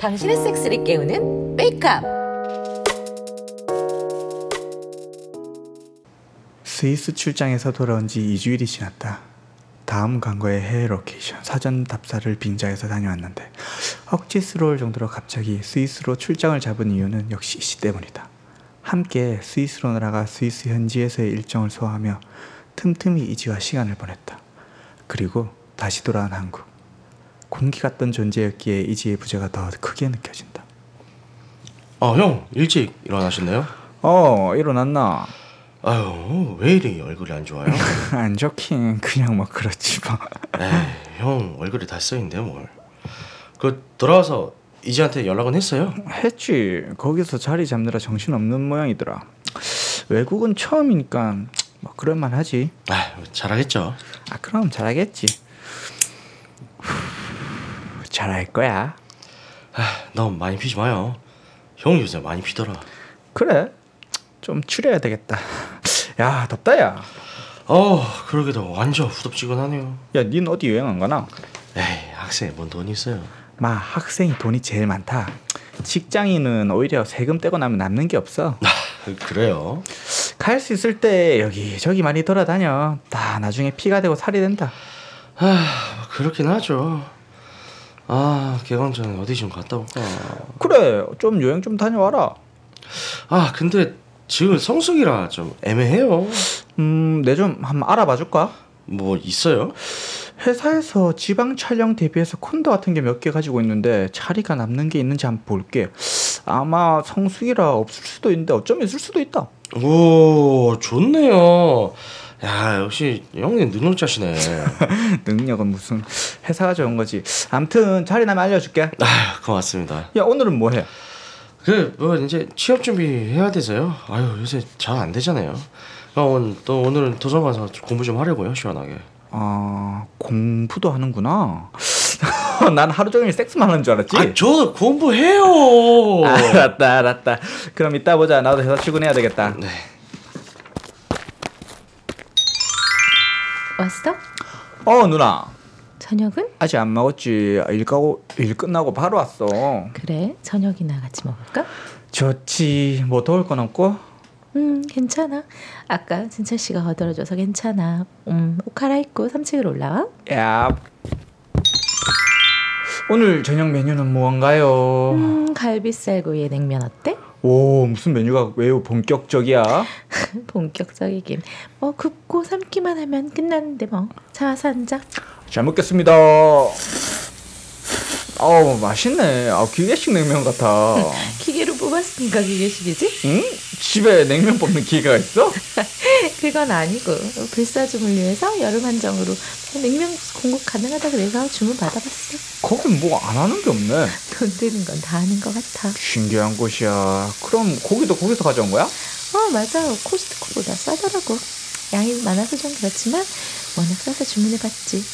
당신의 섹스를 깨우는 wake up. 스위스 출장에서 돌아온 지 2주일이 지났다. 다음 광고의 해외 로케이션 사전 답사를 빙자해서 다녀왔는데 억지스러울 정도로 갑자기 스위스로 출장을 잡은 이유는 역시 씨 때문이다. 함께 스위스로 날아가 스위스 현지에서의 일정을 소화하며 틈틈이 이지와 시간을 보냈다. 그리고 다시 돌아온 한국. 공기 같던 존재였기에 이지의 부재가 더 크게 느껴진다. 아, 형 일찍 일어나셨네요? 어 일어났나? 아유, 왜 이리 얼굴이 안 좋아요? 안 좋긴 그냥 뭐 그렇지 뭐. 에이, 형 얼굴이 다 써있는데 뭘. 그 돌아와서 이지한테 연락은 했어요? 했지. 거기서 자리 잡느라 정신 없는 모양이더라. 외국은 처음이니까 뭐 그럴만 하지. 아, 잘하겠죠. 아 그럼 잘하겠지. 후, 잘할 거야. 아, 너무 많이 피지 마요. 형 요새 많이 피더라. 그래. 좀 줄여야 되겠다. 야 덥다 야. 어, 그러게도 완전 후덥지근하네요. 야, 닌 어디 여행 안 가나? 에이, 학생이 뭔 돈이 있어요? 마 학생이 돈이 제일 많다. 직장인은 오히려 세금 떼고 나면 남는 게 없어. 아, 그래요? 갈 수 있을 때 여기 저기 많이 돌아다녀. 다 나중에 피가 되고 살이 된다. 아, 그렇긴 하죠. 아, 개강 전에 어디 좀 갔다 올까? 그래, 좀 여행 좀 다녀와라. 아, 근데 지금 성수기라 좀 애매해요. 음, 내 좀 한번 알아봐 줄까? 뭐 있어요? 회사에서 지방 촬영 대비해서 콘도 같은 게 몇 개 가지고 있는데 자리가 남는 게 있는지 한번 볼게. 아마 성수기라 없을 수도 있는데 어쩌면 있을 수도 있다. 오, 좋네요. 야, 역시 형님 능력자시네. 능력은 무슨 회사가 좋은 거지. 암튼 자리 나면 알려줄게. 아, 고맙습니다. 야 오늘은 뭐 해? 그뭐 이제 취업 준비 해야 돼서요. 아유, 요새 잘 안 되잖아요. 어, 또 오늘은 도서관 가서 공부 좀 하려고요, 시원하게. 아 공부도 하는구나. 난 하루 종일 섹스만 하는 줄 알았지. 아, 저도 공부해요. 알았다 알았다. 그럼 이따 보자. 나도 회사 출근해야 되겠다. 네. 왔어? 어 누나 저녁은? 아직 안 먹었지. 일 가고 일 끝나고 바로 왔어. 그래. 저녁이나 같이 먹을까? 좋지. 뭐 더울 건 없고. 음, 괜찮아. 아까 진철 씨가 거들어줘서 괜찮아. 음, 옷 갈아입고 3층으로 올라와. 야. 오늘 저녁 메뉴는 무언가요? 음, 갈비살구이에 냉면 어때? 오 무슨 메뉴가 매우 본격적이야. 본격적이긴. 뭐 굽고 삶기만 하면 끝나는데 뭐. 자, 와서 앉아. 잘 먹겠습니다. 어우 맛있네. 아 기계식 냉면 같아. 기계로 뽑았으니까 기계식이지? 응? 집에 냉면 뽑는 기계가 있어? 그건 아니고 불사조물 위해서 여름 한정으로 냉면 공급 가능하다 그래서 주문 받아봤어. 거긴 뭐 안 하는 게 없네. 돈 드는 건 다 하는 것 같아. 신기한 곳이야. 그럼 고기도 거기서 가져온 거야? 어 맞아 코스트코보다 싸더라고. 양이 많아서 좀 그렇지만 워낙 싸서 주문해봤지.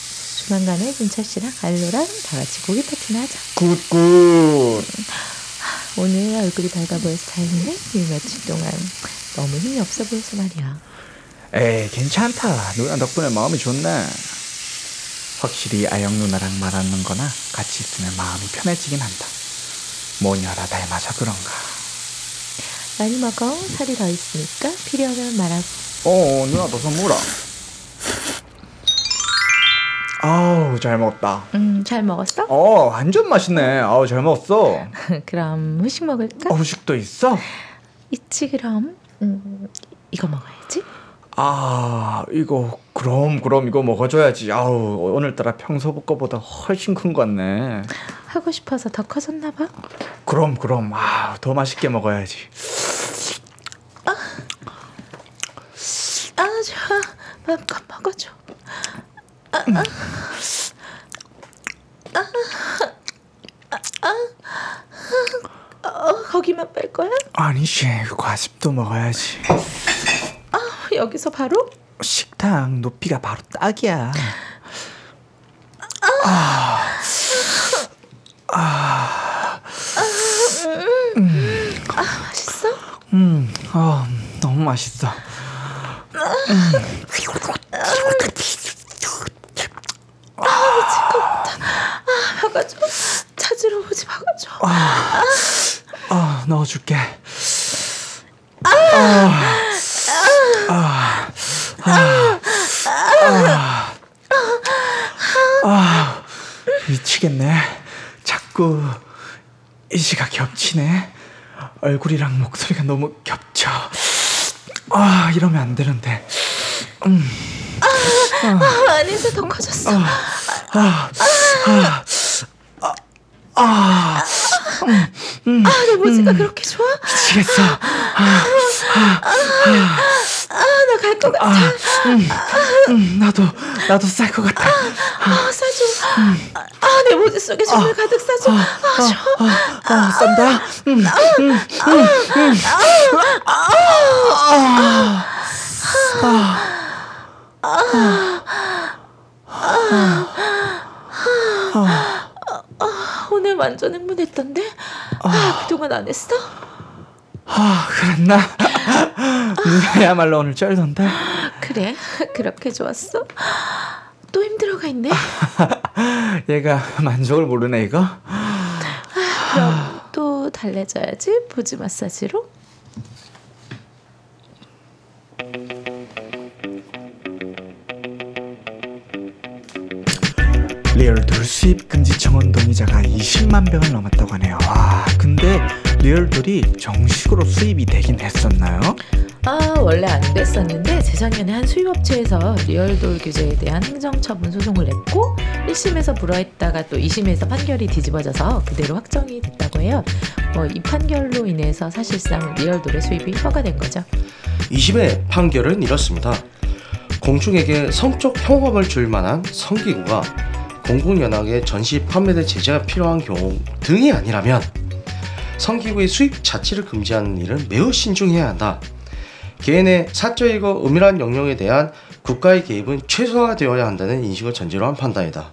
조만간에 진철 씨랑 알로랑 다 같이 고기 파티나 하자. Good good. 오늘 얼굴이 밝아 보여서 다행이네. 이 며칠 동안 너무 힘이 없어 보여서 말이야. 에이 괜찮다. 누나 덕분에 마음이 좋네. 확실히 아영 누나랑 말하는 거나 같이 있으면 마음이 편해지긴 한다. 모녀라 닮아서 그런가. 많이 먹어. 살이 더 있으니까 필요하면 말하고. 어 누나 너 선물아. 아우 잘 먹었다. 음, 잘 먹었어? 어 완전 맛있네. 아우 잘 먹었어. 그럼 후식 먹을까? 어, 후식도 있어? 있지 그럼. 음, 이거 먹어야지. 아 이거 그럼 그럼 이거 먹어줘야지. 아우 오늘따라 평소 거보다 훨씬 큰 것 같네. 하고 싶어서 더 커졌나 봐. 그럼 그럼 아 더 맛있게 먹어야지. 아 좋아. 마음껏 먹어줘. 아, 아, 아, 아, 아, 어, 거기만 뺄 거야? 아니지 과습도 먹어야지. 여기서 바로? 식당 높이가 바로 딱이야. 맛있어? 음, 아 너무 맛있어. 미칠 것 같아. 아, 박아줘. 찾으러 오지 박아줘. 아 넣어줄게. 아, 아, 아, 아, 미치겠네. 자꾸 이시가 겹치네. 얼굴이랑 목소리가 너무 겹쳐. 아 이러면 안 되는데. 아, 안에서 더 커졌어. 아, 내 모지가 그렇게 좋아? 미치겠어. 아, 나갈 것 같아. 음, 나도 나도 쌀 것 같아. 아, 싸줘. 아, 내 모지 속에 정말 가득 싸줘. 아, 좋아. 아 싼다. 음, 오늘 완전 흥분했던데? 아, 그동안 안 했어? 아 그랬나? 너야말로 오늘 쩔던데. 그래, 그렇게 좋았어? 또 힘들어가 있네. 얘가 만족을 모르네 이거. 그럼 또 달래줘야지 보지 마사지로. 리얼돌 수입 금지 청원 동의자가 20만 명을 넘었다고 하네요. 와, 근데 리얼돌이 정식으로 수입이 되긴 했었나요? 아 원래 안 됐었는데 재작년에 한 수입업체에서 리얼돌 규제에 대한 행정처분 소송을 냈고 1심에서 불허했다가 또 2심에서 판결이 뒤집어져서 그대로 확정이 됐다고 해요. 뭐 이 판결로 인해서 사실상 리얼돌의 수입이 허가된 거죠. 2심의 판결은 이렇습니다. 공중에게 성적 혐오감을 줄 만한 성기구가 공공연하게 전시 판매될 제재가 필요한 경우 등이 아니라면 성기구의 수입 자체를 금지하는 일은 매우 신중해야 한다. 개인의 사적이고 은밀한 영역에 대한 국가의 개입은 최소화되어야 한다는 인식을 전제로 한 판단이다.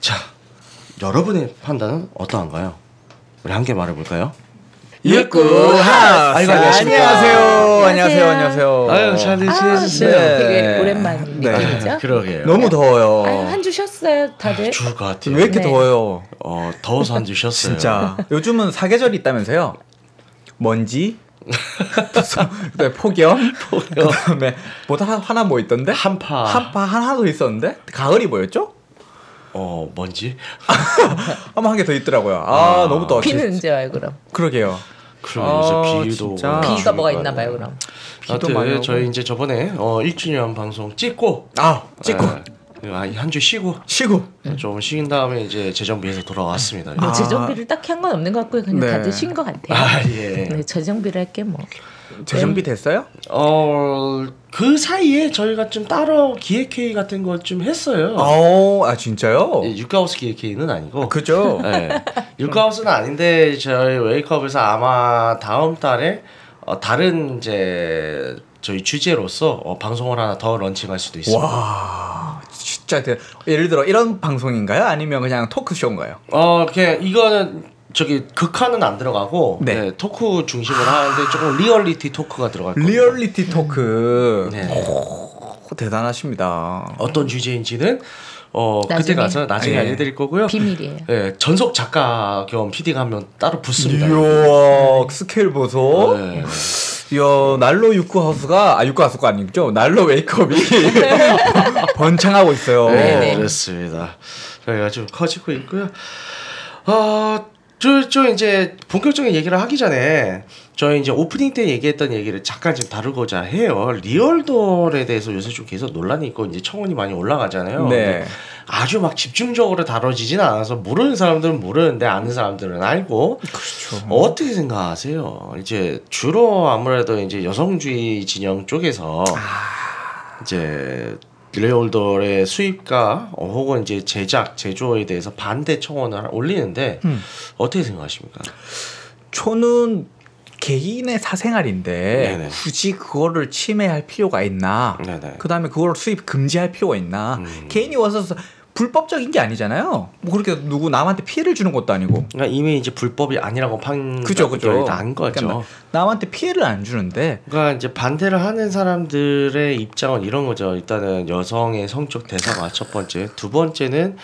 자, 여러분의 판단은 어떠한가요? 우리 함께 말해볼까요? 육구 아이고, 안녕하십니까. 안녕하세요. 안녕하세요. 안녕하세요. 아유, 잘 지내셨어요? 네. 되게 오랜만 네. 느낌이죠. 그러게요. 너무 더워요. 한주 쉬었어요, 다들. 좋을 것 같아요. 왜 이렇게 네. 더워요? 어, 더워서 안 드셨어요. 진짜. 요즘은 사계절이 있다면서요? 먼지, 그다음에 폭염, 그다음에 뭐다 하나 뭐 있던데? 한파. 한파 하나도 있었는데 가을이 뭐였죠? 어, 뭔지? 아마 한 개 더 있더라고요. 아, 아. 너무 더워. 비는 언제 와요, 그럼? 그러게요. 그럼 아, 요새 비도 비가 뭐가 있나 거 봐요. 그럼. 하여튼. 저희 이제 저번에 어 1주년 방송 찍고 아 찍고 한주 쉬고 쉬고 좀 쉬인 다음에 이제 재정비해서 돌아왔습니다. 뭐 아. 재정비를 딱히 한 건 없는 것 같고요. 그냥 네. 다들 쉰 것 같아요. 아 예. 네, 재정비를 할게 뭐. 재정비 됐어요? 어 그 사이에 저희가 좀 따로 기획회의 같은 걸 좀 했어요. 어, 아 진짜요? 예, 육가하우스 기획회의는 아니고. 그죠? 네. 육가하우스는 아닌데 저희 웨이크업에서 아마 다음 달에 어, 다른 이제 저희 주제로서 어, 방송을 하나 더 런칭할 수도 있습니다. 와 진짜 대... 예를 들어 이런 방송인가요? 아니면 그냥 토크쇼인가요? 어, 그냥 이거는 저기 극화는 안 들어가고 네. 네, talk 중심으로 하는데 조금 리얼리티 talk가 들어갈 겁니다. 리얼리티 talk 네. 오, 대단하십니다. 어떤 주제인지는 어 그때 나중에. 가서 나중에 예. 알려드릴 거고요. 비밀이에요. 예, 전속 작가 겸 PD가 한 명 따로 붙습니다. 이야 스케일 보소. 네. 이야 날로 육구 하우스가 아 육구 하우스가 아니죠? 날로 wake up이 번창하고 있어요. 네, 네네. 그렇습니다. 저희가 좀 커지고 있고요. 어, 저, 저 이제 본격적인 얘기를 하기 전에 저희 이제 오프닝 때 얘기했던 얘기를 잠깐 좀 다루고자 해요. 리얼돌에 대해서 요새 좀 계속 논란이 있고 이제 청원이 많이 올라가잖아요. 네. 아주 막 집중적으로 다뤄지진 않아서 모르는 사람들은 모르는데 아는 사람들은 알고 그렇죠. 어떻게 생각하세요? 이제 주로 아무래도 이제 여성주의 진영 쪽에서 아. 이제 수입과 어, 혹은 이제 제작 제조에 대해서 반대 청원을 올리는데 음. 어떻게 생각하십니까? 초는 개인의 사생활인데 네네. 굳이 그거를 침해할 필요가 있나? 네네. 그 다음에 그걸 수입 금지할 필요가 있나? 음. 개인이 와서 불법적인 게 아니잖아요. 뭐 그렇게 누구 남한테 피해를 주는 것도 아니고 그러니까 이미 이제 불법이 아니라고 판결이 그죠, 그죠. 난 거죠. 그러니까 남한테 피해를 안 주는데 그러니까 이제 반대를 하는 사람들의 입장은 이런 거죠. 일단은 여성의 성적 대사가 첫 번째, 두 번째는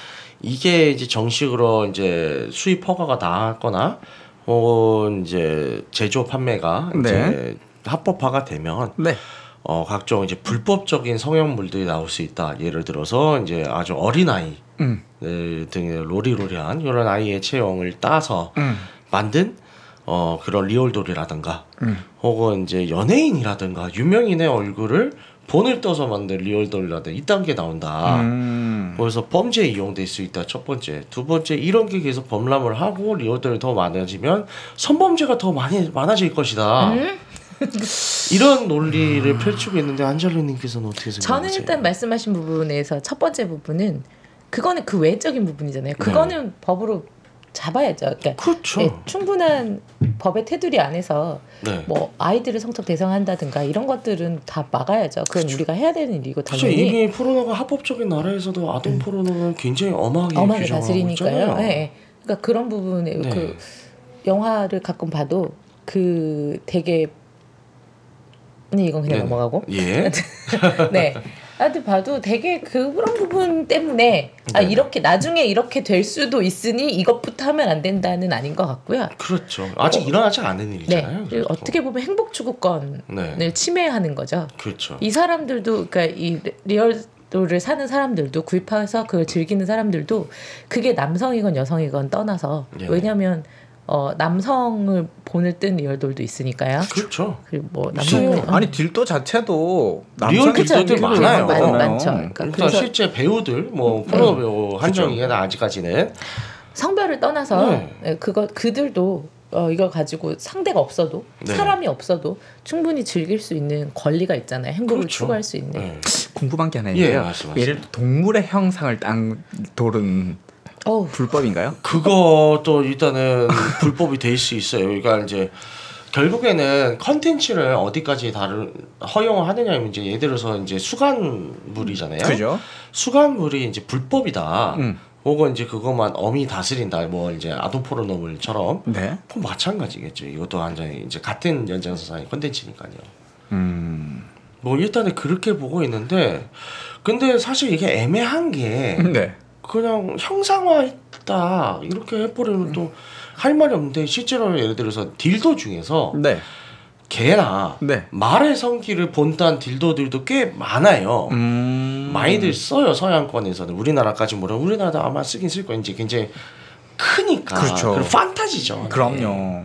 이게 이제 정식으로 이제 수입 허가가 나거나 혹은 이제 제조 판매가 네. 이제 합법화가 되면 네. 어 각종 이제 불법적인 성형물들이 나올 수 있다. 예를 들어서 이제 아주 어린 아이 음. 등의 로리로리한 이런 아이의 체형을 따서 음. 만든 어 그런 리얼돌이라든가 음. 혹은 이제 연예인이라든가 유명인의 얼굴을 본을 떠서 만든 리얼돌이라든가 이딴 게 나온다. 음. 그래서 범죄에 이용될 수 있다. 첫 번째, 두 번째 이런 게 계속 범람을 하고 리얼돌이 더 많아지면 성범죄가 더 많이 많아질 것이다. 음? 이런 논리를 펼치고 있는데 안젤리님께서는 어떻게 저는 생각하세요? 일단 말씀하신 부분에서 첫 번째 부분은 그거는 그 외적인 부분이잖아요. 그거는 법으로 잡아야죠. 그러니까 그렇죠. 예, 충분한 법의 테두리 안에서 네. 뭐 아이들을 성적 대상한다든가 이런 것들은 다 막아야죠. 그건 우리가 해야 되는 일이고 그렇죠. 당연히 이미 포르노가 합법적인 나라에서도 아동 포르노는 굉장히 엄하게, 엄하게 다스리니까요. 예, 예. 그러니까 그런 부분에 네. 그 영화를 가끔 봐도 그 되게 네 이건 그냥 네네. 넘어가고 예. 네. 나한테 봐도 되게 그런 부분 때문에 아 네네. 이렇게 나중에 이렇게 될 수도 있으니 이것부터 하면 안 된다는 아닌 것 같고요. 그렇죠. 아직 일어나지 않은 네. 일이잖아요. 그래서. 어떻게 보면 행복 추구권을 네. 침해하는 거죠. 그렇죠. 이 사람들도 그러니까 이 리얼돌을 사는 사람들도 구입해서 그걸 즐기는 사람들도 그게 남성이건 여성이건 떠나서 예. 왜냐하면 어 남성을 본을 뜬 리얼돌도 있으니까요. 그렇죠. 그리고 뭐 있어요. 남성이 아니 딜도 자체도 real 딜도들 딜도 많아요. 많- 많죠. 그러니까 그러니까 그래서 실제 배우들 뭐 프로 배우 한정이나 아직까지는 성별을 떠나서 네. 예, 그거 그들도 어, 이걸 가지고 상대가 없어도 네. 사람이 없어도 충분히 즐길 수 있는 권리가 있잖아요. 행복을 그렇죠. 추구할 수 있는. 네. 궁금한 게 하나 예, 있는데요. 말씀하세요. 예를 들어 동물의 형상을 딴 doll은 어우, 불법인가요? 그것도 일단은 불법이 될 수 있어요. 그러니까 이제 결국에는 컨텐츠를 어디까지 다른 허용을 하느냐 면 이제 예를 들어서 이제 수간물이잖아요. 그죠? 수간물이 이제 불법이다. 음. 혹은 이제 그것만 엄히 다스린다. 뭐 이제 아동 포르노물처럼 네. 그건 마찬가지겠죠. 이것도 완전히 이제 같은 연장선상의 컨텐츠니까요. 음. 뭐 일단은 그렇게 보고 있는데 근데 사실 이게 애매한 게 네. 그냥 형상화했다 이렇게 해버리면 또할 말이 없는데 실제로 예를 들어서 딜도 중에서 네. 개나 네. 말의 성기를 본딴 딜도들도 꽤 많아요. 음. 많이들 써요 서양권에서는 우리나라까지 모르 우리나라도 아마 쓰긴 쓸 거예요. 이제 굉장히 크니까 그렇죠. 판타지죠. 네. 그럼요.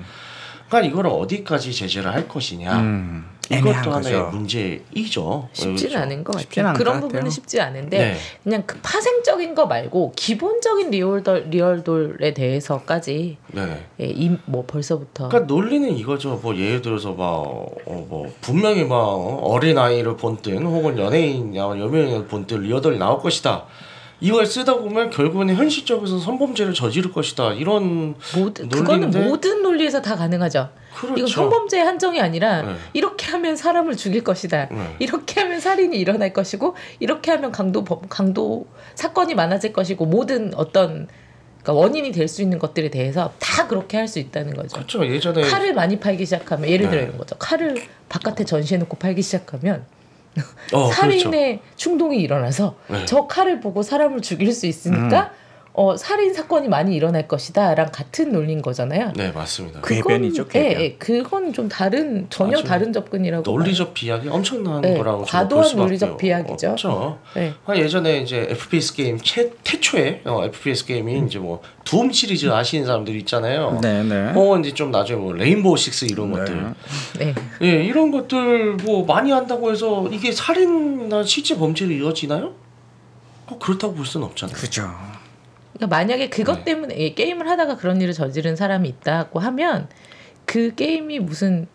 그러니까 이거를 어디까지 제재를 할 것이냐. 음. 이것도 하나의 거죠. 문제이죠. 쉽지는 그렇죠. 않은 것 같아요. 않은 그런 것 부분은 같아요. 쉽지 않은데 네. 그냥 그 파생적인 거 말고 기본적인 리얼돌 리얼돌에 대해서까지 네. 예, 이, 뭐 벌써부터 그러니까 논리는 이거죠. 뭐 예를 들어서 막어뭐 분명히 막 어린 아이를 본뜬 혹은 연예인이나 여명을 본뜬 리어덜이 나올 것이다. 이걸 쓰다 보면 결국에는 현실적에서 성범죄를 저지를 것이다. 이런 모든 그거는 논리인데? 모든 논리에서 다 가능하죠. 그렇죠. 이건 성범죄의 한정이 아니라 네. 이렇게 하면 사람을 죽일 것이다. 네. 이렇게 하면 살인이 일어날 것이고 이렇게 하면 강도 법- 강도 사건이 많아질 것이고 모든 어떤 그러니까 원인이 될 수 있는 것들에 대해서 다 그렇게 할 수 있다는 거죠. 그렇죠. 예전에 칼을 많이 팔기 시작하면 예를 들어 네. 이런 거죠. 칼을 바깥에 전시해 놓고 팔기 시작하면 어, 그렇죠. 살인의 충동이 일어나서 네. 저 칼을 보고 사람을 죽일 수 있으니까 어, 살인 사건이 많이 일어날 것이다랑 같은 논리인 거잖아요. 네 맞습니다. 그- 궤변이죠, 예. 예, 그건 좀 다른 전혀 다른 접근이라고. 논리적 비약이 엄청난 네, 거라고 과도한 볼 수밖에 논리적 비약이죠. 봐요. 예. 아, 예전에 이제 FPS 게임 최, 태초에 어, FPS 게임이 이제 뭐 둠 시리즈 아시는 사람들 있잖아요. 네, 네. 혹은 이제 좀 나중에 뭐 레인보우 식스 이런 것들. 네. 예, 이런 것들 뭐 많이 한다고 해서 이게 살인이나 실제 범죄로 이어지나요? 꼭 그렇다고 볼 수는 없잖아요. 그죠. 그러니까 만약에 그것 네. 때문에 이 게임을 하다가 그런 일을 저지른 사람이 있다고 하면 그 게임이 무슨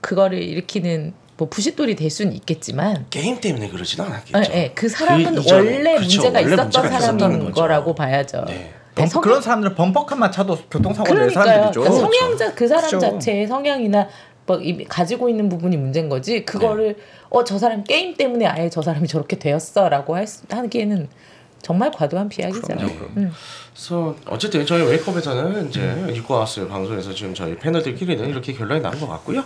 그거를 일으키는 뭐 부싯돌이 될 수는 있겠지만 게임 때문에 그러진 않았겠죠. 예, 예, 그 사람은 그 원래 그렇죠. 문제가 원래 있었던 사람인 거죠. 거라고 봐야죠. 네. 네, 범- 성- 그런 사람들은 범퍼칸만 차도 교통사고 낼 그러니까요. 사람들이죠. 그러니까 성향자 그 사람 그렇죠. 자체의 성향이나 뭐 이- 가지고 있는 부분이 문제인 거지. 그거를 네. 어저 사람 게임 때문에 아예 저 사람이 저렇게 되었어라고 할 수, 하기에는 정말 과도한 비약이죠. 그럼요, 음. 그래서 어쨌든 저희 웨이크업에서는 이제 입고 왔어요 방송에서 지금 저희 패널들끼리는 이렇게 결론이 난 것 같고요.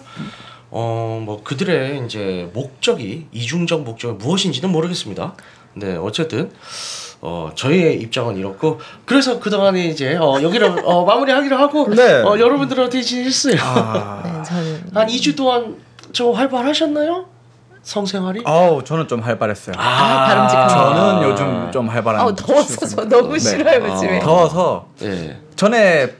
어 뭐 그들의 이제 목적이 이중적 목적이 무엇인지는 모르겠습니다. 네 어쨌든 어 저희의 입장은 이렇고 그래서 그 동안에 이제 어 여기를 어 마무리하기로 하고 네. 어 여러분들한테 지냈어요. 아, 네, 저는 한 2주 동안 좀 활발하셨나요? 성생활이? 아우 저는 좀 활발했어요. 아, 바람직한 저는 요즘 좀 활발한. 아, 더워서 저 너무 네. 싫어요 아. 요즘에. 더워서 네. 전에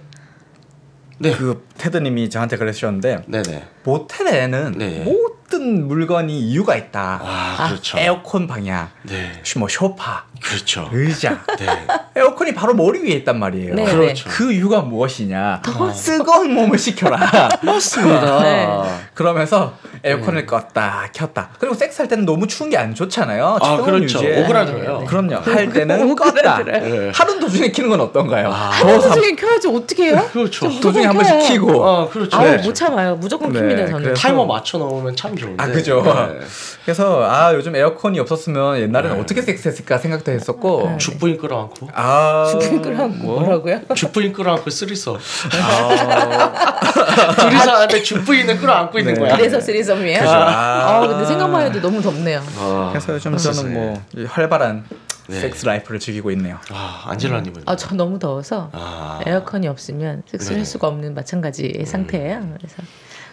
네. 그 테드님이 저한테 그러셨는데 네네. 모텔에는 네. 모 든 물건이 이유가 있다. 아, 그렇죠. 에어컨 방향, 네. 뭐 소파, 그렇죠. 의자. 네. 에어컨이 바로 머리 위에 있단 말이에요. 네. 그렇죠. 그 이유가 무엇이냐? 뜨거운 몸을 식혀라. 맞습니다. 네. 그러면서 에어컨을 껐다 켰다. 그리고 섹스할 때는 너무 추운 게 안 좋잖아요. 아, 그렇죠. 유지에. 오그라들어요. 네. 그럼요. 할 때는 껐다. 네. 하루 도중에 키는 건 어떤가요? 아. 더워서 나중에 켜야지 어떻게 해요? 그렇죠. 좀 도중에 한 번씩 켜요. 키고. 아, 그렇죠. 아우 네. 못 참아요. 무조건 네, 킵니다 저는. 타이머 맞춰 놓으면 참 좋은데. 아 그죠. 네. 그래서 아 요즘 에어컨이 없었으면 옛날에는 네. 어떻게 섹스했을까 생각도 했었고. 네. 죽부인 끌어안고. 아 죽을 거랑 뭐? 뭐라고요? 죽부인 끌어안고 threesome. 아, 둘이서 하는데 죽부인을 끌어안고 있는 네. 거야. 그래서 threesome이에요. 그죠. 아 근데 생각만 해도 너무 덥네요. 아, 그래서 요즘. 저는 뭐이 활발한 네. 섹스 life를 즐기고 있네요. 아, 안젤라님은. 아 저 너무 더워서 아. 에어컨이 없으면 섹스를 네네. 할 수가 없는 마찬가지의 상태예요. 그래서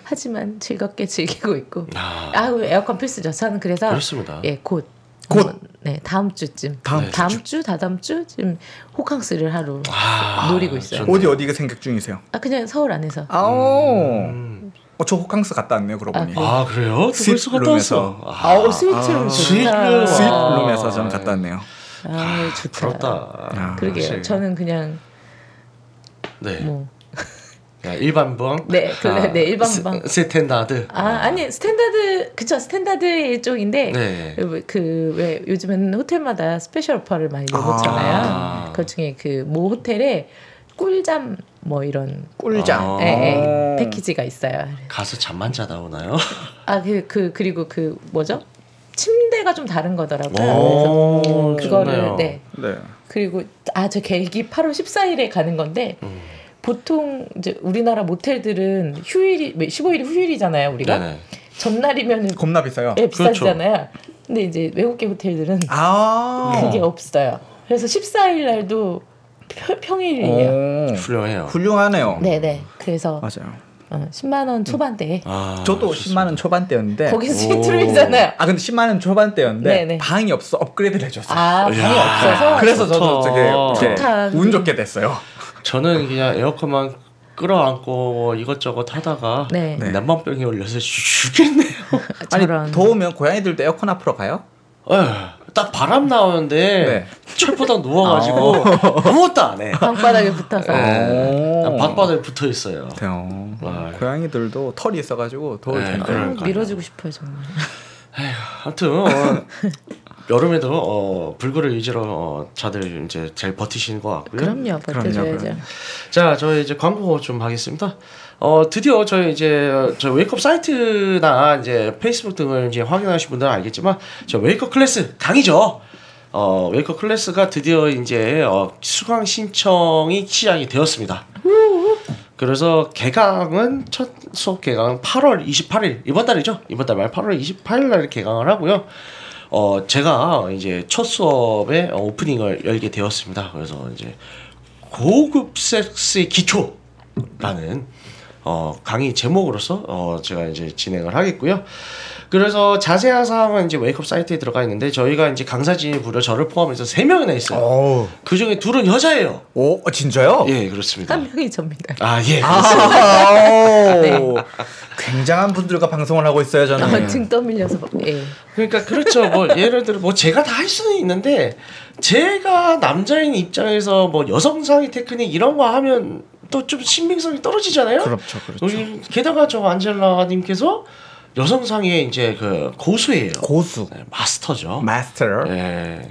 하지만 즐겁게 즐기고 있고. 아, 아 에어컨 필수죠. 저는 그래서 그렇습니다. 예, 곧. 곧? 한번, 네, 다음 주쯤. 다음 네, 다음 주, 다다음 주 지금 호캉스를 하루 아, 노리고 있어요. 좋네. 어디 어디가 생각 중이세요? 아 그냥 서울 안에서. 아오. 음. 어, 저 호캉스 갔다 왔네요. 그러고 아, 보니. 그래요? 아, 그래요? 벌써 갔다 룸에서. 왔어. 아우 스위트룸 아, 좋다. 스위트룸. 스윗룸에서 저는 갔다 왔네요. 아 좋다. 부럽다. 아, 그러게요. 저는 그냥 네. 뭐 야, 일반 방. 네, 그, 아, 네 일반 스- 방. standard. 아 아니 standard 그쵸 standard 쪽인데 네. 그왜 요즘에는 호텔마다 special offer를 많이 내놓잖아요. 아. 그 중에 그 모 호텔에 꿀잠 뭐 이런 꿀잠. 아. 예, 예, 어. 패키지가 있어요. 가서 잠만 자다 오나요? 아그그 그, 리고 그 뭐죠? 침대가 좀 다른 거더라고요. 오, 그래서 그거를 좋네요. 네 네. 그리고 아 저 계획이 8월 14일에 가는 건데 음. 보통 이제 우리나라 모텔들은 휴일이 15일이 휴일이잖아요. 우리가 네네. 전날이면은 겁나 비싸요. 예, 비싸잖아요. 근데 이제 외국계 호텔들은 아. 그게 없어요. 그래서 14일 날도 평- 평일이에요. 오. 훌륭해요. 훌륭하네요. 네네. 그래서 맞아요. 어, 10만 원 초반대에 아, 저도 좋습니다. 10만 원 초반대였는데. 거기 스위트룸이잖아요. 아 근데 10만 원 초반대였는데 네네. 방이 없어 업그레이드를 해줬어요. 아 방이. 없어서 그래서 저도 좋다. 되게 좋다. 운 좋게 됐어요. 저는 그냥 에어컨만 끌어안고 이것저것 하다가 네. 네. 난방병이 올려서 죽겠네요. 아니 저런 더우면 고양이들도 에어컨 앞으로 가요? 에휴, 딱 바람 나오는데 네. 철보다 누워가지고 아무것도 안 해. 방바닥에 붙어서 네. 오. 방바닥에 붙어 있어요. 돼요. 와. 고양이들도 털이 있어가지고 더울 네, 텐데. 밀어주고 싶어요 정말. 아무튼 어, 여름에도 어, 불굴의 의지로 어, 다들 이제 잘 버티시는 것 같고요. 그럼요 버텨줘야죠. 그럼요. 자, 저희 이제 광고 좀 하겠습니다. 어, 드디어 저희 이제 저 웨이크업 사이트나 이제 페이스북 등을 이제 확인하신 분들은 알겠지만 저 웨이크업 클래스 강의죠. 어, 웨이크업 클래스가 드디어 이제 어, 수강 신청이 시작이 되었습니다. 그래서 개강은 첫 수업 개강 8월 28일 이번 달이죠. 이번 달 말 8월 28일 날 개강을 하고요. 어 제가 이제 첫 수업에 어, 오프닝을 열게 되었습니다. 그래서 이제 고급 섹스의 기초라는 어, 강의 제목으로서 어, 제가 이제 진행을 하겠고요. 그래서 자세한 사항은 이제 웨이크업 사이트에 들어가 있는데 저희가 이제 강사진이 무려 저를 포함해서 세 명이나 있어요. 오, 그 중에 둘은 여자예요. 오 어, 진짜요? 예, 그렇습니다. 한 명이 접니다. 아, 예. 아, 네. 오. 굉장한 분들과 방송을 하고 있어요 저는. 아, 등 떠밀려서 예. 그러니까 그렇죠. 뭐 예를 들어 뭐 제가 다 할 수는 있는데 제가 남자인 입장에서 뭐 여성상의 테크닉 이런 거 하면 또 좀 신빙성이 떨어지잖아요. 그렇죠, 그렇죠. 게다가 저 안젤라님께서 여성상의 이제 그 고수예요. 고수, 네, 마스터죠. 마스터. 예.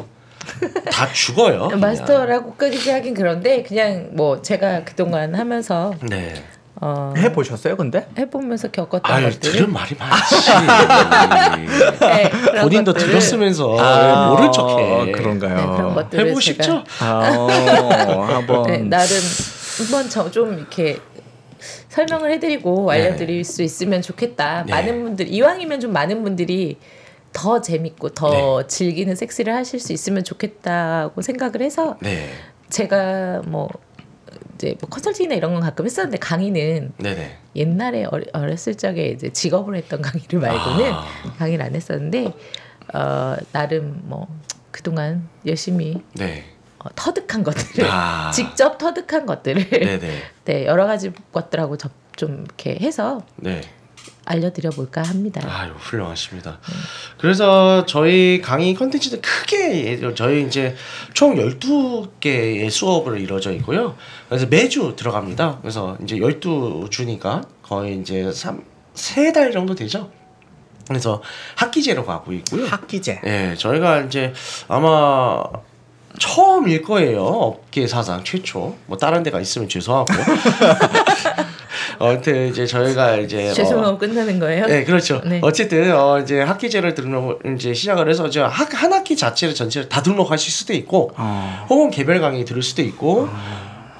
다 죽어요. 그냥. 마스터라고까지 하긴 그런데 그냥 뭐 제가 그동안 하면서 네. 어, 해 보셨어요, 근데? 해 보면서 겪었던 아유 것들. 들은 말이 많지. 네, 본인도 것들을- 들었으면서 아, 모른 척해. 그런가요? 네, 그런 해보고 제가- 싶죠? 아, 어, 한번 네, 나름 한번 저 좀 이렇게 설명을 해드리고 알려드릴 수 있으면 좋겠다. 네. 많은 분들 이왕이면 좀 많은 분들이 더 재밌고 더 네. 즐기는 섹스를 하실 수 있으면 좋겠다고 생각을 해서 네, 제가 뭐 이제 뭐 컨설팅이나 이런 건 가끔 했었는데 강의는 네네. 옛날에 어리- 어렸을 적에 이제 직업으로 했던 강의를 말고는 아. 강의를 안 했었는데 어, 나름 뭐 그동안 열심히 네. 어, 터득한 것들을 아. 직접 터득한 것들을 네네. 네 여러 가지 것들하고 접, 좀 이렇게 해서 네. 알려드려 볼까 합니다. 아유 훌륭하십니다. 그래서 저희 강의 컨텐츠는 크게 저희 이제 총 12개의 수업으로 이루어져 있고요. 그래서 매주 들어갑니다. 그래서 이제 12주니까 거의 이제 3, 3달 정도 되죠. 그래서 학기제로 가고 있고요. 학기제. 예, 저희가 이제 아마 처음일 거예요. 업계 사상 최초. 뭐 다른 데가 있으면 죄송하고. 어, 아무튼 이제 저희가 이제 어, 죄송하고 끝나는 거예요? 네, 그렇죠. 네. 어쨌든 어 이제 학기제를 등록 이제 시작을 해서 이제 학, 한 학기 자체를 전체를 다 등록하실 수도 있고 어. 혹은 개별 강의 들을 수도 있고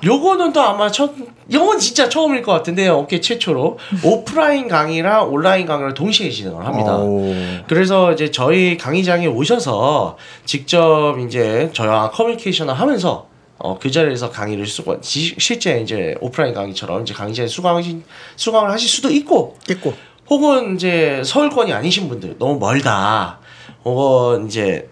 요거는 또 아마 첫 이건 진짜 처음일 것 같은데요. 업계 최초로 오프라인 강의랑 온라인 강의를 동시에 진행을 합니다. 오. 그래서 이제 저희 강의장에 오셔서 직접 이제 저희와 커뮤니케이션을 하면서 어, 그 자리에서 강의를 수강 지- 실제 이제 오프라인 강의처럼 이제 강의자에 수강하신 수강을 하실 수도 있고 있고. 혹은 이제 서울권이 아니신 분들 너무 멀다 혹은 이제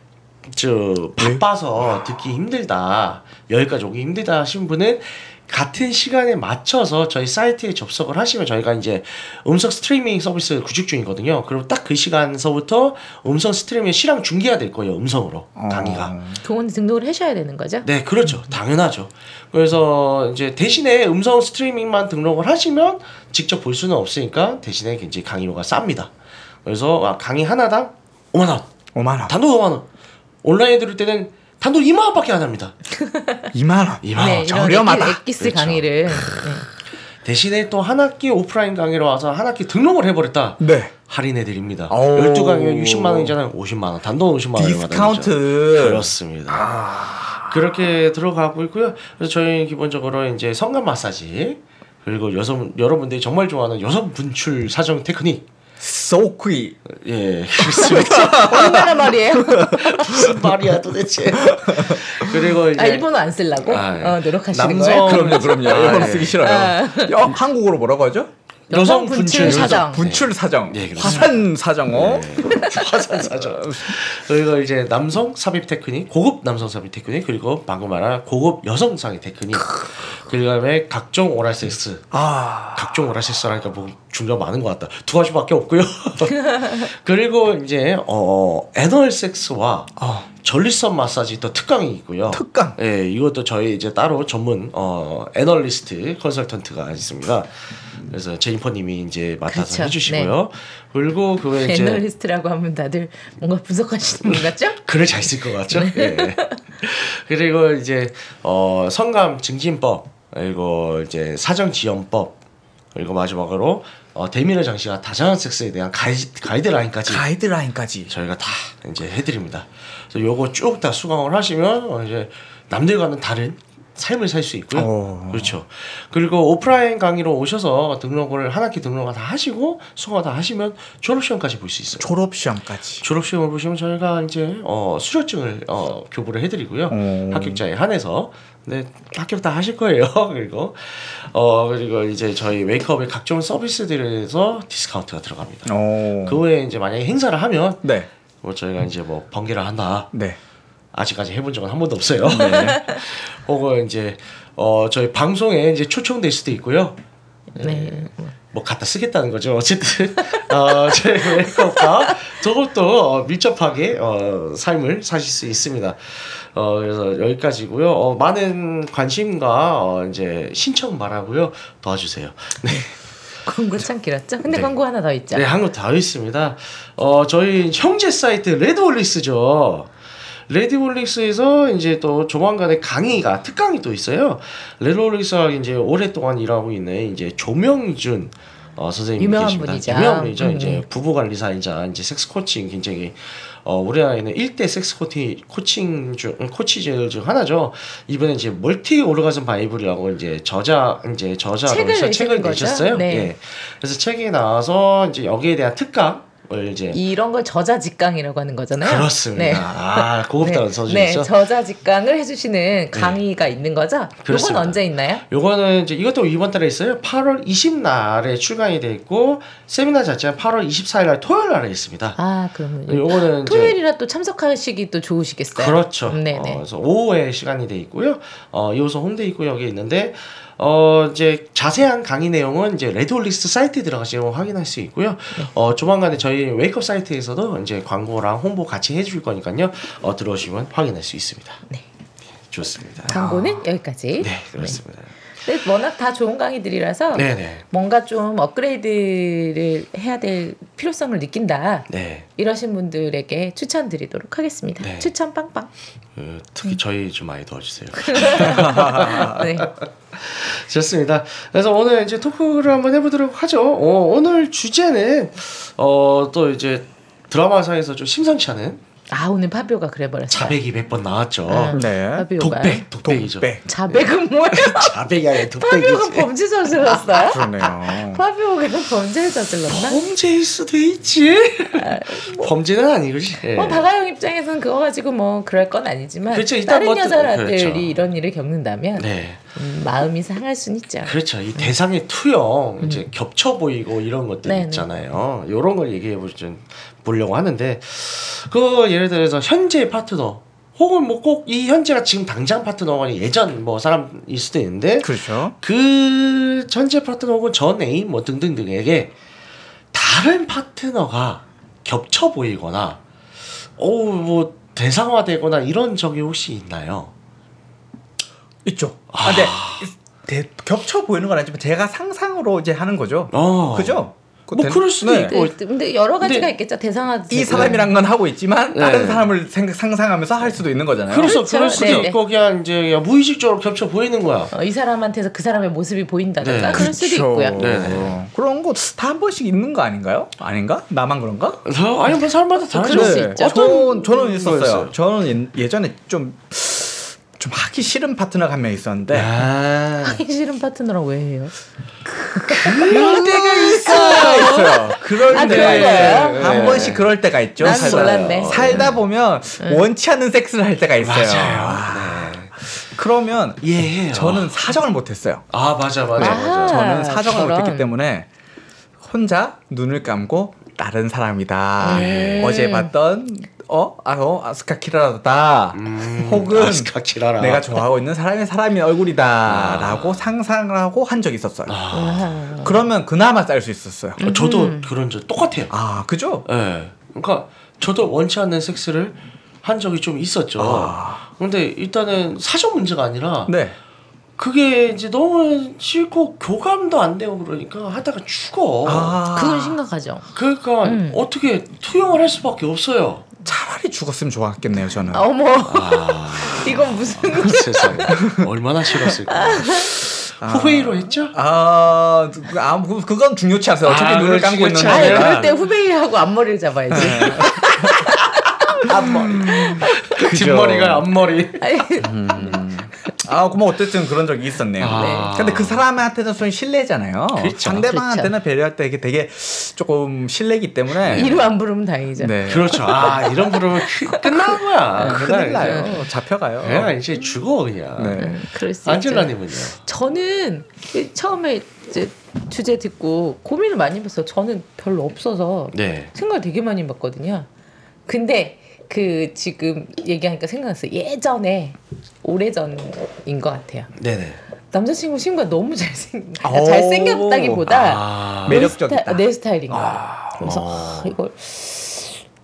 저 바빠서 듣기 힘들다 여기까지 오기 힘들다 하신 분은 같은 시간에 맞춰서 저희 사이트에 접속을 하시면 저희가 이제 음성 스트리밍 서비스 구축 중이거든요. 그리고 딱그 시간서부터 음성 스트리밍 실황 중계가 될 거예요. 음성으로 강의가. 그건 등록을 하셔야 되는 거죠? 네, 그렇죠. 당연하죠. 그래서 이제 대신에 음성 스트리밍만 등록을 하시면 직접 볼 수는 없으니까 대신에 이제 강의료가 쌉니다. 그래서 아, 강의 하나당 5만 원, 5만 원. 단독 5만 원. 온라인 들을 때는 단독 2만 원밖에 안 합니다. 2만 원. 2만 원. 네, 저렴하다. 엑기, 엑기스 그렇죠. 강의를 네. 대신에 또 한 학기 오프라인 강의로 와서 한 학기 등록을 해버렸다. 네. 할인해 드립니다. 오. 12강이면 60만 원이잖아요. 50만 원. 단독 50만 원. 디스카운트. 그렇습니다. 아. 그렇게 들어가고 있고요. 그래서 저희 기본적으로 이제 성감 마사지 그리고 여성 여러분들이 정말 좋아하는 여성 분출 사정 테크닉 소퀴. 예 그렇습니다. 얼마나 말이에요? 무슨 말이야 도대체. 그리고 이제 아 일본어 안 쓰려고 아, 예. 어, 노력하시는 남성- 거예요? 그럼요, 그럼요. 아, 일본어 예. 쓰기 싫어요. 여, 한국어로 뭐라고 하죠? 여성 분출 사정. 분출 사정. 네, 그렇습니다. 화산 사정. 어? 화산 사정. 저희가 이제 남성 삽입 테크닉, 고급 남성 삽입 테크닉, 그리고 방금 말한 고급 여성 삽입 테크닉, 그다음에 각종 오랄 섹스, 아. 각종 오랄 섹스라니까 뭐 중간 많은 것 같다. 두 가지밖에 없고요. 그리고 이제 어 애널 섹스와 어. 전립선 마사지 또 특강이 있고요. 특강. 예, 이것도 저희 이제 따로 전문 어 애널리스트 컨설턴트가 있습니다. 그래서 제니퍼님이 이제 맡아서 그렇죠. 해주시고요. 그리고 그 외에 이제 애널리스트라고 하면 다들 뭔가 분석하시는 분 같죠? 글을 잘 쓸 것 같죠? 예. 그리고 이제 어 성감 증진법 그리고 이제 사정 지원법 그리고 마지막으로 어 대미러 장씨가 다정한 섹스에 대한 가이, 가이드라인까지 가이드라인까지. 저희가 다 이제 해드립니다. 그래서 요거 쭉 다 수강을 하시면 어 이제 남들과는 다른 삶을 살 수 있고요. 오. 그렇죠. 그리고 오프라인 강의로 오셔서 등록을 한 학기 등록을 다 하시고 수강 다 하시면 졸업 시험까지 볼 수 있어요. 졸업 시험까지. 졸업 시험을 보시면 저희가 이제 어, 수료증을 어, 교부를 해드리고요. 오. 합격자에 한해서 네 합격 다 하실 거예요. 그리고 어 그리고 이제 저희 웨이크업의 각종 서비스들에서 디스카운트가 들어갑니다. 오. 그 외에 이제 만약에 행사를 하면 네. 뭐 저희가 이제 뭐 번개를 한다. 네. 아직까지 해본 적은 한 번도 없어요. 네. 혹은 이제 어 저희 방송에 이제 초청될 수도 있고요. 네. 뭐 갖다 쓰겠다는 거죠. 어쨌든 어, 저희 웨이크업과 더욱더 어, 밀접하게 어, 삶을 사실 수 있습니다. 어, 그래서 여기까지고요. 어, 많은 관심과 어, 이제 신청 바라고요. 도와주세요. 네, 광고 참 길었죠? 근데 네. 광고 하나 더 있죠? 네 하나 더 있습니다. 어, 저희 형제 사이트 레드홀릭스죠. 레드홀릭스에서 이제 또 조만간에 강의가 특강이 또 있어요. 레드홀릭스가 이제 오랫동안 일하고 있는 이제 조명준 어, 선생님이 유명한 계십니다. 분이죠. 유명한 분이죠. 음. 이제 부부 관리사이자 이제 섹스 코칭 굉장히 어, 우리나라에는 1대 섹스 코치, 코칭 중 코치들 중 하나죠. 이번에 이제 멀티 오르가즘 바이블이라고 이제 저자 이제 저자로 책을 책을? 내셨어요. 네. 예. 그래서 책이 나와서 이제 여기에 대한 특강을 이제 이런 걸 저자 직강이라고 하는 거잖아요. 그렇습니다. 네. 아 고급 단어 네, 수준이죠. 네, 저자 직강을 해주시는 강의가 있는 거죠. 요건 그렇습니다. 언제 있나요? 요거는 이제 이것도 이번 달에 있어요. 8월 20날에 출간이 돼 있고 세미나 자체는 8월 24일 토요일 날에 있습니다. 아, 그러면 요거는 이제 토요일이라 또 참석하시기 또 좋으시겠어요. 그렇죠. 네네. 어, 그래서 오후에 시간이 돼 있고요. 어, 2호선 홍대 입구역에 있는데 어 이제 자세한 강의 내용은 이제 레드홀릭스 사이트에 들어가시면 확인할 수 있고요. 네. 어 조만간에 저희 웨이크업 사이트에서도 이제 광고랑 홍보 같이 해줄 거니까요. 어 들어오시면 확인할 수 있습니다. 네. 좋습니다. 광고는 여기까지. 네 그렇습니다. 네. 근데 워낙 다 좋은 강의들이라서 네네 뭔가 좀 업그레이드를 해야 될 필요성을 느낀다. 네. 이러신 분들에게 추천드리도록 하겠습니다. 네. 추천 빵빵. 그, 특히 저희 좀 많이 도와주세요. 네. 좋습니다. 그래서 오늘 이제 토크를 한번 해보도록 하죠. 어, 오늘 주제는 어, 또 이제 드라마상에서 좀 심상치 않은 아 오늘 파비오가 그래버렸어요. 자백이 몇 번 나왔죠. 응. 네. 파비오가 독백, 독백이죠. 독백. 자백은 뭐예요? 자백이 아니라 파비오가 독백이지. 범죄 저질렀어요? 그러네요. 파비오가 범죄 저질렀나? 범죄일 수도 있지. 범죄는 아니고지. 예. 뭐 박아영 입장에서는 그거 가지고 뭐 그럴 건 아니지만 그렇죠. 다른 뭐 또- 여자들이 그렇죠. 이런 일을 겪는다면 네, 음, 마음이 상할 순 있죠. 그렇죠. 이 대상의 투영 이제 겹쳐 보이고 이런 것들 음. 네네. 있잖아요. 이런 걸 얘기해 보려고 하는데 그 예를 들어서 현재 파트너 혹은 뭐 꼭 이 현재가 지금 당장 파트너가 아니라 예전 뭐 사람일 수도 있는데 그렇죠. 그 현재 파트너 혹은 전 애인 뭐 등등등에게 다른 파트너가 겹쳐 보이거나 어우 뭐 대상화되거나 이런 적이 혹시 있나요? 있죠. 아, 네. 대, 겹쳐 보이는 건 아니지만 제가 상상으로 이제 하는 거죠. 어. 그죠? 뭐 그럴 수도 네. 있고. 그, 근데 여러 가지가 근데 있겠죠. 대상화 이 사람이란 건 하고 있지만 네. 다른 사람을 생각, 상상하면서 할 수도 있는 거잖아요. 그래서 그렇죠. 그럴 수도 네네. 있고 그냥 이제 그냥 무의식적으로 겹쳐 보이는 거야. 어, 이 사람한테서 그 사람의 모습이 보인다든가 네. 그럴 수도 그렇죠. 있고요. 네네. 그런 거 다 한 번씩 있는 거 아닌가요? 아닌가? 나만 그런가? 어, 아니 뭐 사람마다 다르죠. 그럴 수 있죠. 저는 저는 있었어요. 저는 예- 예전에 좀 좀 하기 싫은 파트너가 한 명 있었는데 아. 하기 싫은 파트너랑 왜 해요? 그럴 때가 있어요. 있어요. 그럴 아, 때? 한 네. 번씩 그럴 때가 있죠. 난 살다- 몰랐네. 살다 보면 원치 않는 섹스를 할 때가 있어요. 맞아요. 네. 그러면 예. 저는 사정을 못했어요. 아 맞아 맞아 아. 맞아. 저는 사정을 저런. 못했기 때문에 혼자 눈을 감고 다른 사람이다. 음. 어제 봤던 어, 아, 어, 아스카 키라다. 음, 혹은 아스카 키라라. 내가 좋아하고 있는 사람의 사람의 얼굴이다라고 상상을 하고 한 적이 있었어요. 아, 아. 그러면 그나마 쌀수 있었어요. 어, 저도 그런 적 똑같아요. 아, 그죠? 예. 그러니까 저도 원치 않는 섹스를 한 적이 좀 있었죠. 아. 근데 일단은 사정 문제가 아니라 네. 그게 이제 너무 싫고 교감도 안 되고 그러니까 하다가 죽어. 아, 그건 심각하죠. 그러니까 음. 어떻게 투영을 할 수밖에 없어요. 죽었으면 좋았겠네요, 저는. 어머 아, 이건 무슨 세상에 얼마나 싫었을까. 후회로 했죠? 아, 그- 아, 그- 그건 중요치 않아요. 어차피 아, 눈을 그렇지, 감고 있는 그렇지. 아니 거라. 그럴 때 후배하고 앞머리를 잡아야지. 앞머리. 그죠. 뒷머리가 앞머리. 아, 뭐 어쨌든 그런 적이 있었네요. 아. 근데 그 사람한테는 좀 신뢰잖아요. 그렇죠. 상대방한테는 배려할 때 이게 되게 조금 신뢰기 때문에 이름 안 부르면 다행이죠. 네. 그렇죠. 아 이런 부르면 크- 끝난 거야. 큰일 그날 나요. 잡혀가요. 그냥 이제 죽어 그냥. 네. 음, 그럴 수 있죠. 안젤라 님은요? 저는 처음에 이제 주제 듣고 고민을 많이 해봤어요. 저는 별로 없어서 네. 생각을 되게 많이 해봤거든요. 근데 그 지금 얘기하니까 생각났어요. 예전에 오래전인 것 같아요. 네네. 남자친구 친구가 너무 잘생 오. 잘생겼다기보다 아. 내 매력적이다. 스타- 내 스타일인 거야. 아. 그래서 어. 아, 이걸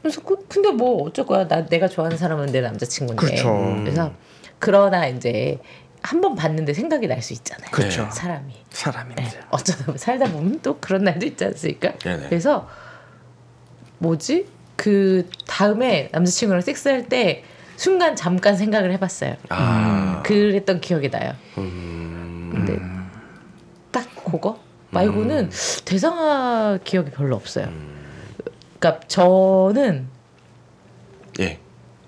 그래서 그, 근데 뭐 어쩔 거야. 나 내가 좋아하는 사람은 내 남자친구인데. 그렇죠. 그래서 그러나 이제 한 번 봤는데 생각이 날 수 있잖아요. 그렇죠. 사람이. 사람인데. 네. 어쩌다 보면 살다 보면 또 그런 날도 있지 않습니까? 네네. 그래서 뭐지? 그 다음에 남자친구랑 섹스할 때 순간 잠깐 생각을 해봤어요. 아. 그랬던 기억이 나요. 음. 근데 딱 그거 말고는 대상화 기억이 별로 없어요. 그러니까 저는 예.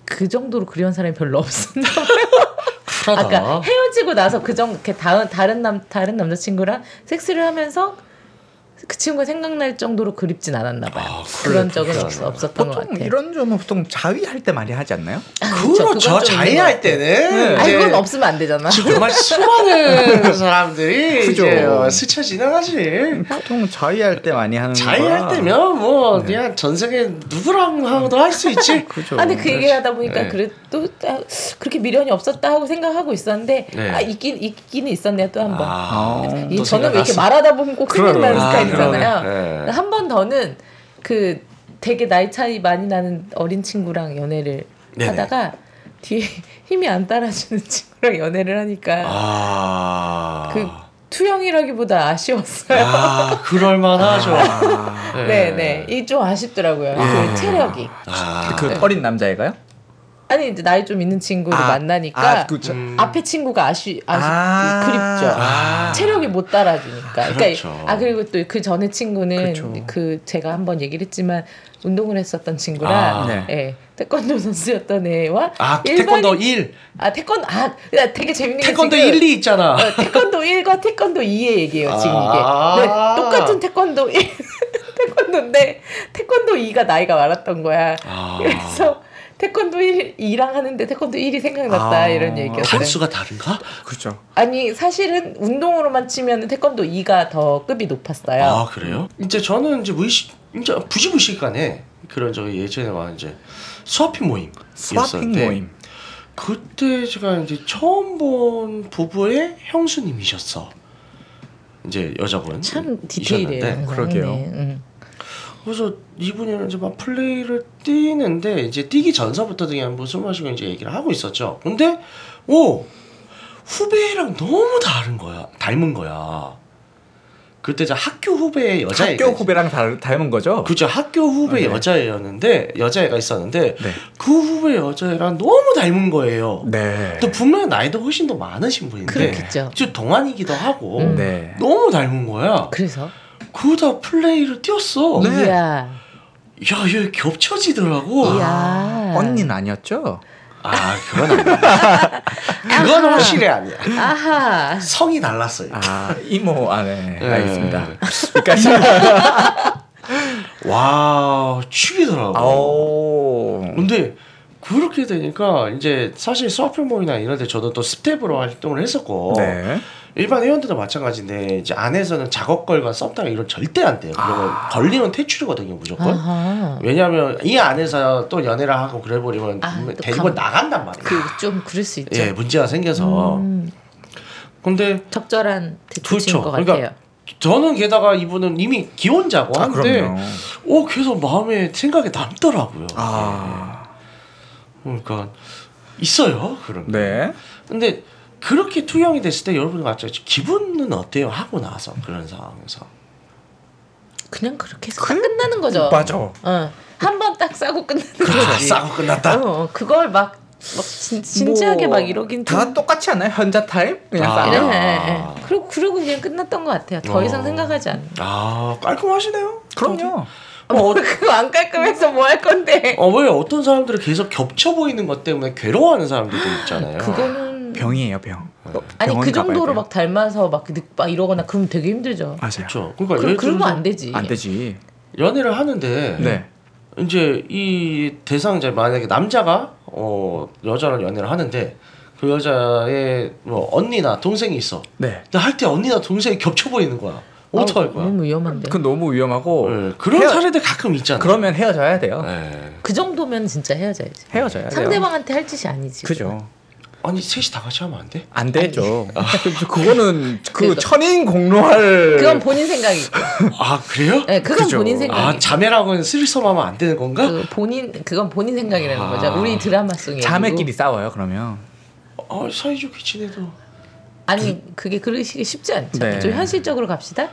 그 정도로 그리운 사람이 별로 없었나 쿨하다. 아까 헤어지고 나서 그정 다른 남 다른 남자친구랑 섹스를 하면서 그 친구가 생각날 정도로 그립진 않았나 봐요. 아, 그런 적은 그렇구나. 없, 없었던 것 같아요. 이런 점은 보통 자위할 때 많이 하지 않나요? 그렇죠. 그렇죠. 것 때는 아니 이제 그건 없으면 안 되잖아. 정말 수많은 사람들이 그죠. 이제 어, 스쳐 지나가지. 보통 자위할 때 많이 하는 자의할 거라. 때면 뭐 그냥 전 세계 누구랑 하고도 할 수 있지. 그죠. 아니 그 얘기 하다 보니까 네. 그래도 딱 그렇게 미련이 없었다 하고 생각하고 있었는데 네. 아 있긴 있기는 있었네요 또 한 번. 아, 이또 저는 왜 이렇게. 말하다 보면 꼭. 생각나는 아, 스타일 이잖아요. 그러네. 네. 한번 더는 그 되게 나이 차이 많이 나는 어린 친구랑 연애를 네네. 하다가 뒤에 힘이 안 따라주는 친구랑 연애를 하니까 아. 그 투영이라기보다 아쉬웠어요. 아, 그럴 만하죠. 아, 네, 네. 이게 좀 아쉽더라고요. 그 체력이. 아. 그 어린 남자애가요? 아니 이제 나이 좀 있는 친구를 아, 만나니까 아, 그 저- 음. 앞에 친구가 아쉬 아쉽 아. 그립죠. 아. 체력이 못 따라주니까. 그러니까 그렇죠. 아 그리고 또 그 전에 친구는 그렇죠. 그 제가 한번 얘기를 했지만 운동을 했었던 친구라 아. 네. 예, 태권도 선수였던 애와 아, 일반인- 태권도 1. 아 태권 아 야, 되게 재밌는 게 태권도 지금 1, 2 있잖아. 어, 태권도 1과 태권도 2의 얘기예요 지금 아. 이게. 네, 똑같은 태권도 1 태권도인데 태권도 2가 나이가 많았던 거야. 아. 그래서 태권도 1, 2랑 하는데 태권도 1이 생각났다 아. 이런 얘기였어요. 단수가 다른가? 그죠. 아니 사실은 운동으로만 치면 태권도 2가 더 급이 높았어요. 아, 그래요? 이제 저는 이제 무의식, 이제 부지무식간에 그런 저 예전에 와 이제 수화핑 모임. 스와핑 모임. 그때 제가 이제 처음 본 부부의 형수님이셨어. 이제 여자분. 참 디테일이에요. 그러게요. 네, 응. 그래서 이분이랑 이제 막 플레이를 뛰는데 이제 뛰기 전서부터 그냥 뭐술 마시고 이제 얘기를 하고 있었죠. 근데 오 후배랑 너무 다른 거야. 닮은 거야. 그때 저 학교 후배 여자애가 학교 후배랑 닮, 닮은 거죠? 그죠 학교 후배 네. 여자애였는데 여자애가 있었는데 네. 그 후배 여자애랑 너무 닮은 거예요. 네. 또 분명 나이도 훨씬 더 많으신 분인데 그렇겠죠. 좀 동안이기도 하고 음. 네. 너무 닮은 거야. 그래서 그러다 플레이를 뛰었어. 네. 이야 야, 얘 겹쳐지더라고. 이야 언니는 아니었죠? 아, 그건 아니야. 그건 확실히 아니야. 아하 성이 달랐어요. 아 이모 아 네 네. 알겠습니다. 여기까지. 와, 죽이더라고. 오. 근데 그렇게 되니까 이제 사실 서핑몰이나 이런 데 저도 또 스텝으로 활동을 했었고 네. 일반 회원들도 마찬가지인데 이제 안에서는 작업 걸고 썸타고 이런 절대 안 돼요. 그러면 아. 걸리면 퇴출이거든요, 무조건. 아하 왜냐하면 이 안에서 또 연애를 하고 그래 버리면 아, 또 데리고 감- 나간단 말이에요. 그 좀 그럴 수 있죠. 예, 문제가 생겨서. 음, 근데 적절한 대처인 것 그러니까 같아요. 저는 게다가 이분은 이미 기혼자고 아 한데 그럼요. 오 계속 마음에 생각이 남더라고요. 아. 그러니까 있어요 그런. 게. 네. 근데 그렇게 투영이 됐을 때 여러분 같이 기분은 어때요 하고 나서 그런 상황에서. 그냥 그렇게 해서 딱 끝나는 거죠. 맞아. 어, 한 번 딱 싸고 끝나는 아, 거지. 싸고 끝났다. 어, 그걸 막, 막 진, 진지하게 뭐, 막 이러긴 다 좀- 똑같지 않아요? 현자 타임? 그냥 아. 네, 싸면. 네, 네. 그리고 그러고 그냥 끝났던 것 같아요. 더 어. 이상 생각하지 않아. 아 깔끔하시네요. 그럼요. 뭐 그거 안 깔끔해서 뭐 할 건데? 어 왜 어떤 사람들은 계속 겹쳐 보이는 것 때문에 괴로워하는 사람들도 있잖아요. 그거는 병이에요 병. 아니 병원 그 정도로 돼요. 막 닮아서 막, 느- 막 이러거나 그러면 되게 힘들죠. 맞아요. 그렇죠. 그러니까 그럼 예를 그러면 들어서 안 되지. 안 되지. 연애를 하는데 네. 이제 이 대상자 만약에 남자가 어 여자랑 연애를 하는데 그 여자의 뭐 언니나 동생이 있어. 네. 근데 할 때 언니나 동생이 겹쳐 보이는 거야. 어떡할 아, 거야? 너무 위험한데. 그건 너무 위험하고 예, 그런 헤어- 사례들 가끔 있잖아. 그러면 헤어져야 돼요. 예. 그 정도면 진짜 헤어져야지. 헤어져야 돼요. 상대방한테 할 짓이 아니지. 그죠. 아니 셋이 다 같이 하면 안 돼? 안 되죠. 그거는 그 그래서- 천인 공로할 그건 본인 생각이고. 아 그래요? 네, 그건 그죠. 본인 생각이고. 아 자매랑은 스리썸하면 안 되는 건가? 그 본인 그건 본인 생각이라는 아. 거죠. 우리 드라마성이 자매끼리 싸워요. 그러면 아 사이좋게 지내도 아니 그게 그러시기 쉽지 않죠. 네. 좀 현실적으로 갑시다.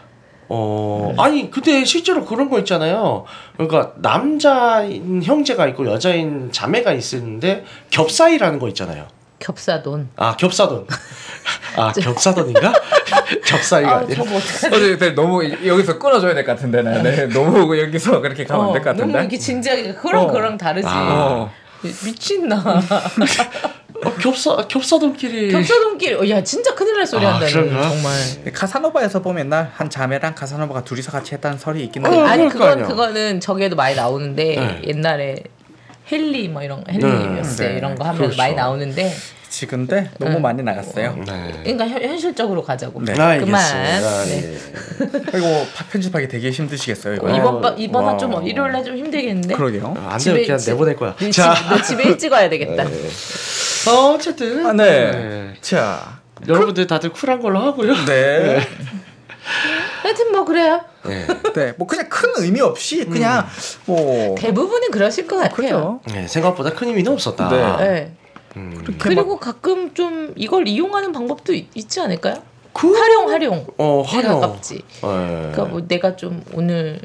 어 아니 근데 실제로 그런 거 있잖아요. 그러니까 남자인 형제가 있고 여자인 자매가 있는데 겹사이라는 거 있잖아요. 겹사돈. 아 겹사돈. 아 겹사돈인가? 겹사이가 아, 아니라. 저거 어떡하지? 어제 네, 너무 여기서 끊어줘야 될 것 같은데 나 네, 너무 여기서 그렇게 가면 안될것 어, 너무 같은데. 이렇게 진지하게 그랑 어. 그랑 다르지. 아. 어. 미친나. 어, 겹사 겹사돈끼리. 겹사돈끼리. 어, 야 진짜 큰일 날 소리 아, 한다. 그런가? 정말. 카사노바에서 보면 옛날 한 자매랑 카사노바가 둘이서 같이 했다는 설이 있긴 어, 한데 아니 그건. 그거는 저기에도 많이 나오는데 네. 옛날에 헨리 뭐 이런 헨리였어 네. 이런 거 하면 그렇죠. 많이 나오는데 지금데 너무 응. 많이 나갔어요. 네. 그러니까 현, 현실적으로 가자고. 네. 아, 그만. 알겠습니다. 네. 네. 그리고 파- 편집하기 되게 힘드시겠어요 이거. 어, 이번 바, 이번 와. 화좀 일요일 날좀 힘들겠는데. 그러게요. 아, 안 집에 그냥 집- 내보낼 거야. 너 자, 집, 너 집에 일찍 와야 되겠다. 어, 어쨌든 아, 네. 네. 자, 여러분들 다들 쿨한 걸로 하고요. 네. 하여튼 뭐 그래요. 네. 네, 뭐 그냥 큰 의미 없이 그냥 뭐 대부분은 그러실 것 같아요. 그죠. 네, 생각보다 큰 의미는 없었다. 네. 네. 음. 그리고 가끔 좀 이걸 이용하는 방법도 있, 있지 않을까요? 그- 활용 활용. 어, 활용. 가깝지. 네. 그러니까 뭐 내가 좀 오늘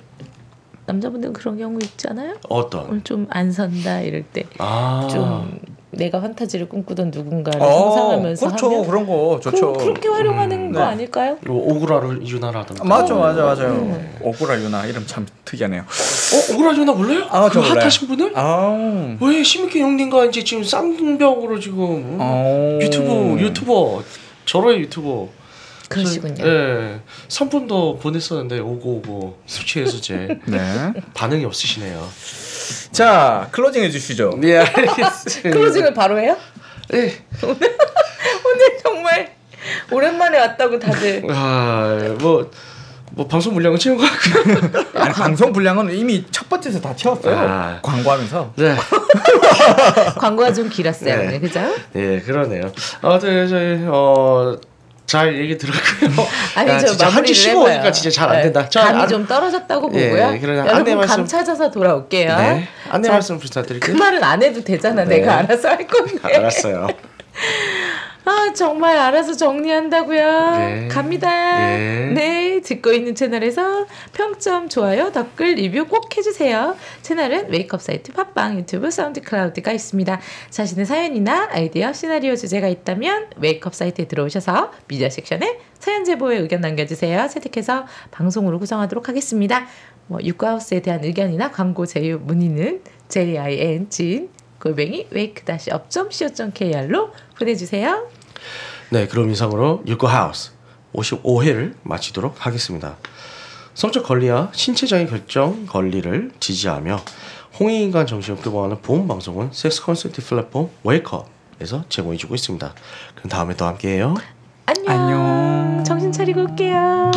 남자분들은 그런 경우 있잖아요. 어떤? 오늘 좀 안 선다 이럴 때좀 아. 내가 판타지를 꿈꾸던 누군가를 어, 상상하면서 그렇죠. 하면 그런 거 좋죠. 그, 그렇게 활용하는 음, 거 네. 아닐까요? 뭐 오그라를 유나라든가. 맞아, 맞아, 맞아요. 음. 오구라 유나 이름 참 특이하네요. 어, 오그라 유나 몰라요? 아, 저그 몰라요. 핫하신 분을? 아, 왜 시미케 형님과 이제 지금 쌍벽으로 지금 어. 유튜브 유튜버 저런 유튜버 그러시군요. 저- 예 상품도 보냈었는데 오고 오고 수치해수제 네. 반응이 없으시네요. 자, 클로징 해주시죠. 네 알겠습니다. 클로징을 바로 해요? 네. 오늘 정말 오랜만에 왔다고 다들 아뭐 뭐 방송 물량은 채운 것 같고요. 아니, 방송 분량은 이미 첫 번째에서 다 채웠어요. 아. 광고하면서. 네. 광고가 좀 길었어요 네. 오늘 그죠? 네 그러네요. 아무튼 저희 어 잘 얘기 들었고요. 아니 야, 저 진짜 한주 쉬고 해봐요. 오니까 진짜 잘안 네, 된다. 저 감이 안- 좀 떨어졌다고 예, 보고요. 그러나 안내 여러분 말씀- 감 찾아서 돌아올게요. 네 안내 자, 말씀 그 부탁드릴게요. 말은 안 해도 되잖아. 네. 내가 알아서 할 건데. 알았어요. 아 정말 알아서 정리한다고요. 네. 갑니다. 예. 네 듣고 있는 채널에서 평점, 좋아요, 댓글, 리뷰 꼭 해주세요. 채널은 웨이크업 사이트, 팟빵, 유튜브, 사운드 클라우드가 있습니다. 자신의 사연이나 아이디어, 시나리오 주제가 있다면 웨이크업 사이트에 들어오셔서 미디어 섹션에 사연 제보에 의견 남겨주세요. 채택해서 방송으로 구성하도록 하겠습니다. 뭐 육가하우스에 대한 의견이나 광고 제휴 문의는 jin 진 골뱅이 wake-up.co.kr로 보내주세요. 네, 그럼 이상으로 육구 하우스 55회를 마치도록 하겠습니다. 성적 권리와 신체적인 결정 권리를 지지하며 홍익인간 정신을 표방하는 보험 방송은 섹스 컨설팅 플랫폼 웨이크업에서 제공해주고 있습니다. 그럼 다음에 또 함께해요. 안녕. 안녕. 정신 차리고 올게요.